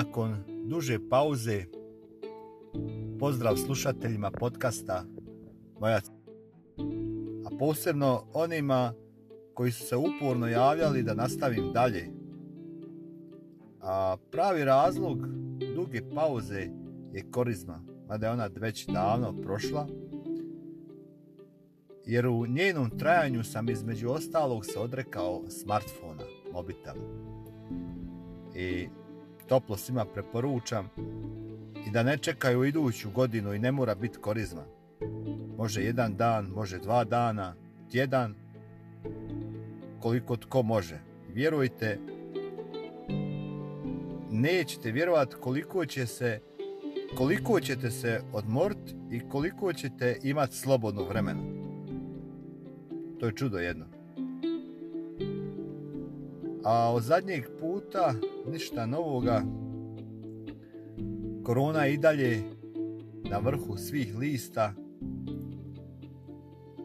nakon duže pauze. Pozdrav slušateljima podcasta Moja A posebno onima koji su se uporno javljali da nastavim dalje. A pravi razlog duge pauze je korizma, mada je ona već davno prošla. Jer u njenom trajanju sam između ostalog se odrekao smartfona, mobitela. I toplo svima preporučam i da ne čekaju iduću godinu i ne mora biti korizma. Može jedan dan, može dva dana, tjedan, koliko tko može. Vjerujte, nećete vjerovati koliko će se koliko ćete se odmoriti i koliko ćete imati slobodno vremena. To je čudo jedno. A od zadnjeg puta ništa novoga. Korona je i dalje na vrhu svih lista.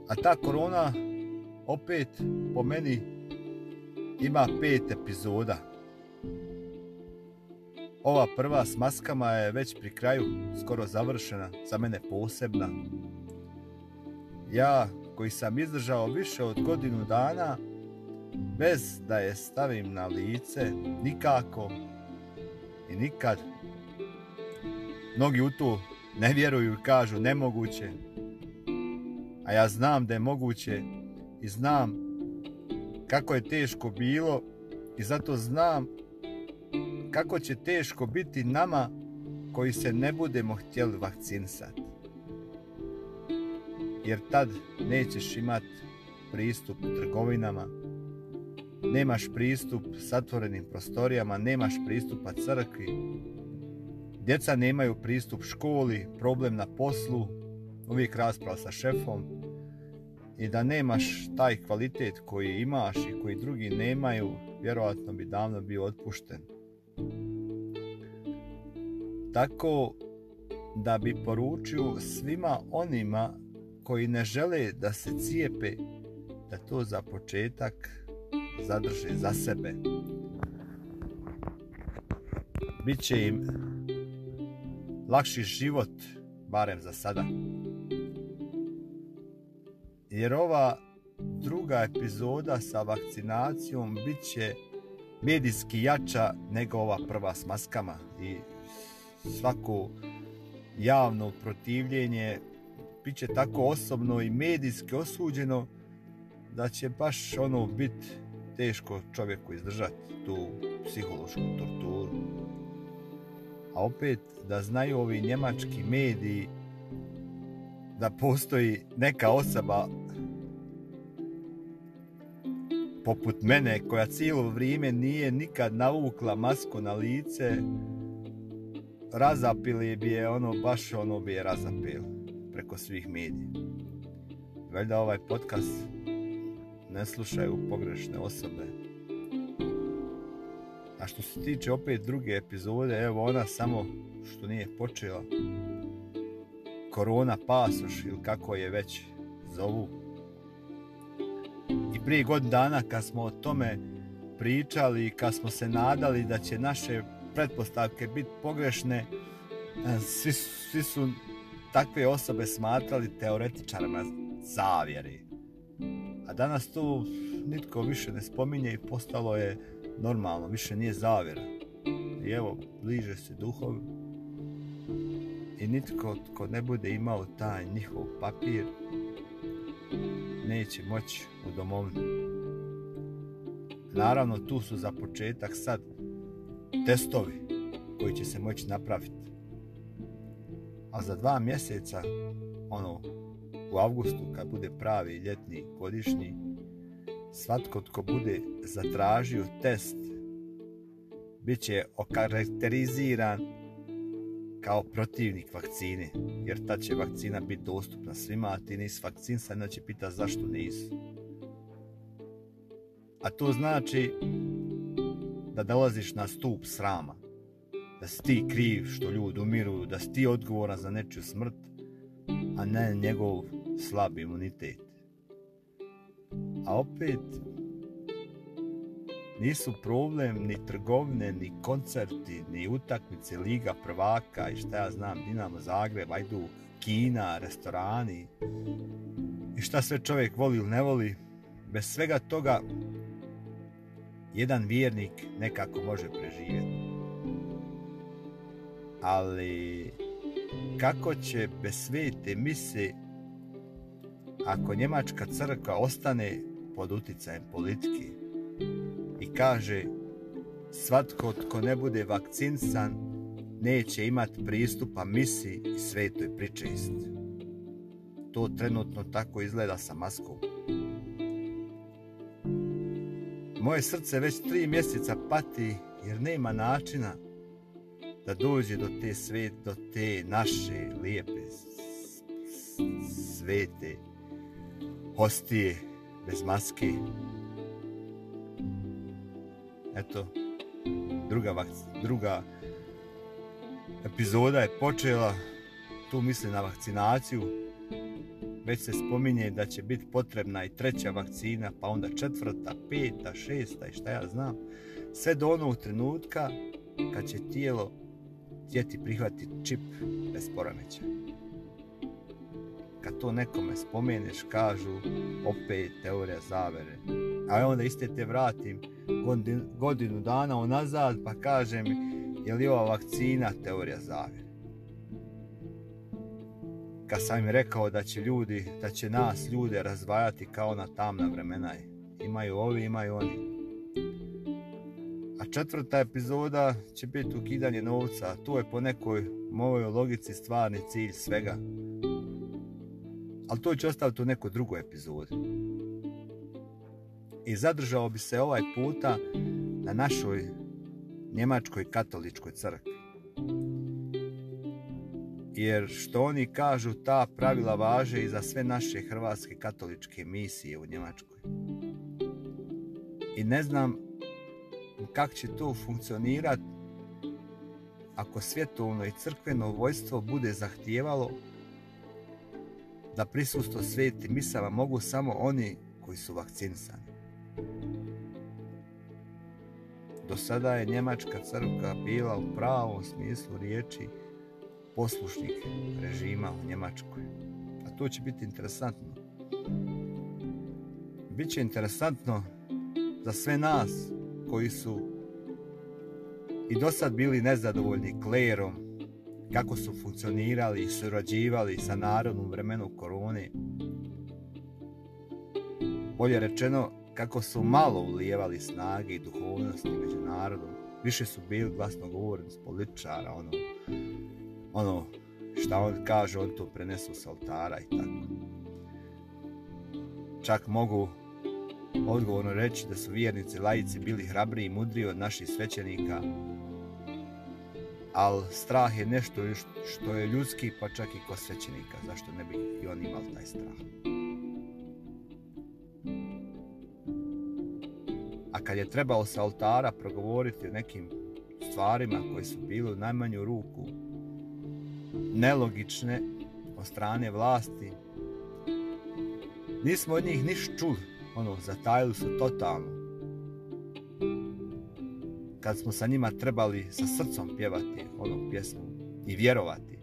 A ta korona opet po meni ima pet epizoda. Ova prva s maskama je već pri kraju, skoro završena, za mene posebna. Ja, koji sam izdržao više od godinu dana, bez da je stavim na lice, nikako i nikad. Mnogi u to ne vjeruju i kažu nemoguće, a ja znam da je moguće i znam kako je teško bilo i zato znam kako će teško biti nama koji se ne budemo htjeli vakcinisati. Jer tad nećeš imati pristup trgovinama, nemaš pristup satvorenim prostorijama, nemaš pristupa crkvi, djeca nemaju pristup školi, problem na poslu, uvijek rasprava sa šefom i da nemaš taj kvalitet koji imaš i koji drugi nemaju, vjerovatno bi davno bio otpušten. Tako da bi poručio svima onima koji ne žele da se cijepe, da to za početak zadrže za sebe. Biće im lakši život, barem za sada. Jer ova druga epizoda sa vakcinacijom bit će medijski jača nego ova prva s maskama i svako javno protivljenje bit će tako osobno i medijski osuđeno da će baš ono biti teško čovjeku izdržati tu psihološku torturu. A opet da znaju ovi njemački mediji da postoji neka osoba poput mene koja cijelo vrijeme nije nikad navukla masku na lice razapili bi je ono baš ono bi je razapili preko svih medija. Valjda ovaj podcast ne slušaju pogrešne osobe. A što se tiče opet druge epizode, evo ona samo što nije počela. Korona pasoš ili kako je već zovu. I prije godin dana kad smo o tome pričali, kad smo se nadali da će naše pretpostavke biti pogrešne, e, svi, svi su takve osobe smatrali teoretičarima zavjeri. A danas to nitko više ne spominje i postalo je normalno, više nije zavjera. I evo, bliže se duhovi. I nitko ko ne bude imao taj njihov papir, neće moći u domovinu. Naravno, tu su za početak sad testovi koji će se moći napraviti. A za dva mjeseca, ono, u avgustu kad bude pravi ljetni godišnji svatko tko bude zatražio test bit će okarakteriziran kao protivnik vakcine jer ta će vakcina biti dostupna svima a ti nisi vakcinsan sad će pita zašto nisi. a to znači da dolaziš na stup srama da si ti kriv što ljudi umiru da si ti odgovoran za nečiju smrt a ne njegov slab imunitet. A opet, nisu problem ni trgovine, ni koncerti, ni utakmice Liga prvaka i šta ja znam, Dinamo Zagreb, ajdu Kina, restorani i šta sve čovjek voli ili ne voli. Bez svega toga jedan vjernik nekako može preživjeti. Ali kako će bez svete mise ako njemačka crkva ostane pod uticajem politike i kaže svatko tko ne bude vakcinsan neće imati pristupa misi i svetoj pričesti. To trenutno tako izgleda sa maskom. Moje srce već tri mjeseca pati jer nema načina da dođe do te svet, do te naše lijepe svete hostije bez maske. Eto, druga, vakc- druga epizoda je počela, tu mislim na vakcinaciju, već se spominje da će biti potrebna i treća vakcina, pa onda četvrta, peta, šesta i šta ja znam, sve do onog trenutka kad će tijelo htjeti prihvati čip bez poremeća. Kad to nekome spomeneš, kažu opet teorija zavere. A onda iste te vratim godinu, godinu dana unazad pa kažem je li ova vakcina teorija zavere. Kad sam im rekao da će ljudi, da će nas ljude razvajati kao na tamna vremena. Imaju ovi, imaju oni četvrta epizoda će biti ukidanje novca. To je po nekoj mojoj logici stvarni cilj svega. Ali to će ostaviti u nekoj drugoj epizodi. I zadržao bi se ovaj puta na našoj njemačkoj katoličkoj crkvi. Jer što oni kažu, ta pravila važe i za sve naše hrvatske katoličke misije u Njemačkoj. I ne znam kako će to funkcionirati ako svjetovno i crkveno vojstvo bude zahtijevalo da prisustvo sveti misava mogu samo oni koji su vakcinisani. Do sada je Njemačka crkva bila u pravom smislu riječi poslušnik režima u Njemačkoj. A to će biti interesantno. Biće interesantno za sve nas koji su i do sad bili nezadovoljni klerom, kako su funkcionirali i surađivali sa narodom u vremenu korone. Bolje rečeno, kako su malo ulijevali snage i duhovnosti među narodom. Više su bili glasno govorni s političara, ono, ono, šta on kaže, on to prenesu s altara i tako. Čak mogu odgovorno reći da su vjernici lajici bili hrabri i mudri od naših svećenika, ali strah je nešto što je ljudski, pa čak i kod svećenika, zašto ne bi i on imali taj strah. A kad je trebalo sa oltara progovoriti o nekim stvarima koje su bile u najmanju ruku nelogične od strane vlasti, nismo od njih niš čuli ono, zatajili su totalno. Kad smo sa njima trebali sa srcom pjevati onu pjesmu i vjerovati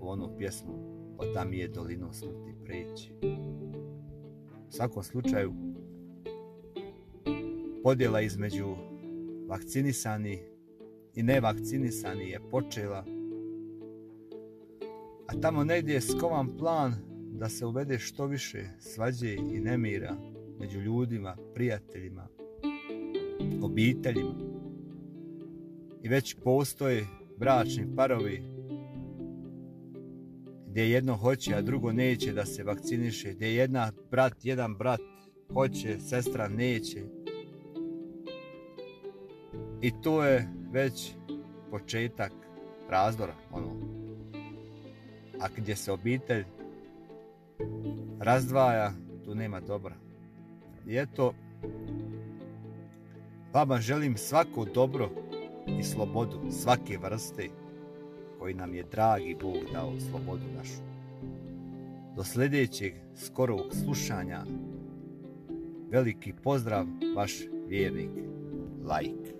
u onu pjesmu o tam je dolino smrti preći. U svakom slučaju, podjela između vakcinisani i nevakcinisani je počela, a tamo negdje je skovan plan da se uvede što više svađe i nemira među ljudima, prijateljima, obiteljima. I već postoje bračni parovi gdje jedno hoće, a drugo neće da se vakciniše, gdje jedna brat, jedan brat hoće, sestra neće. I to je već početak razdora, ono. A gdje se obitelj razdvaja, tu nema dobra. I eto, vama želim svako dobro i slobodu svake vrste koji nam je dragi Bog dao slobodu našu. Do sljedećeg skorog slušanja veliki pozdrav vaš vjernik, Like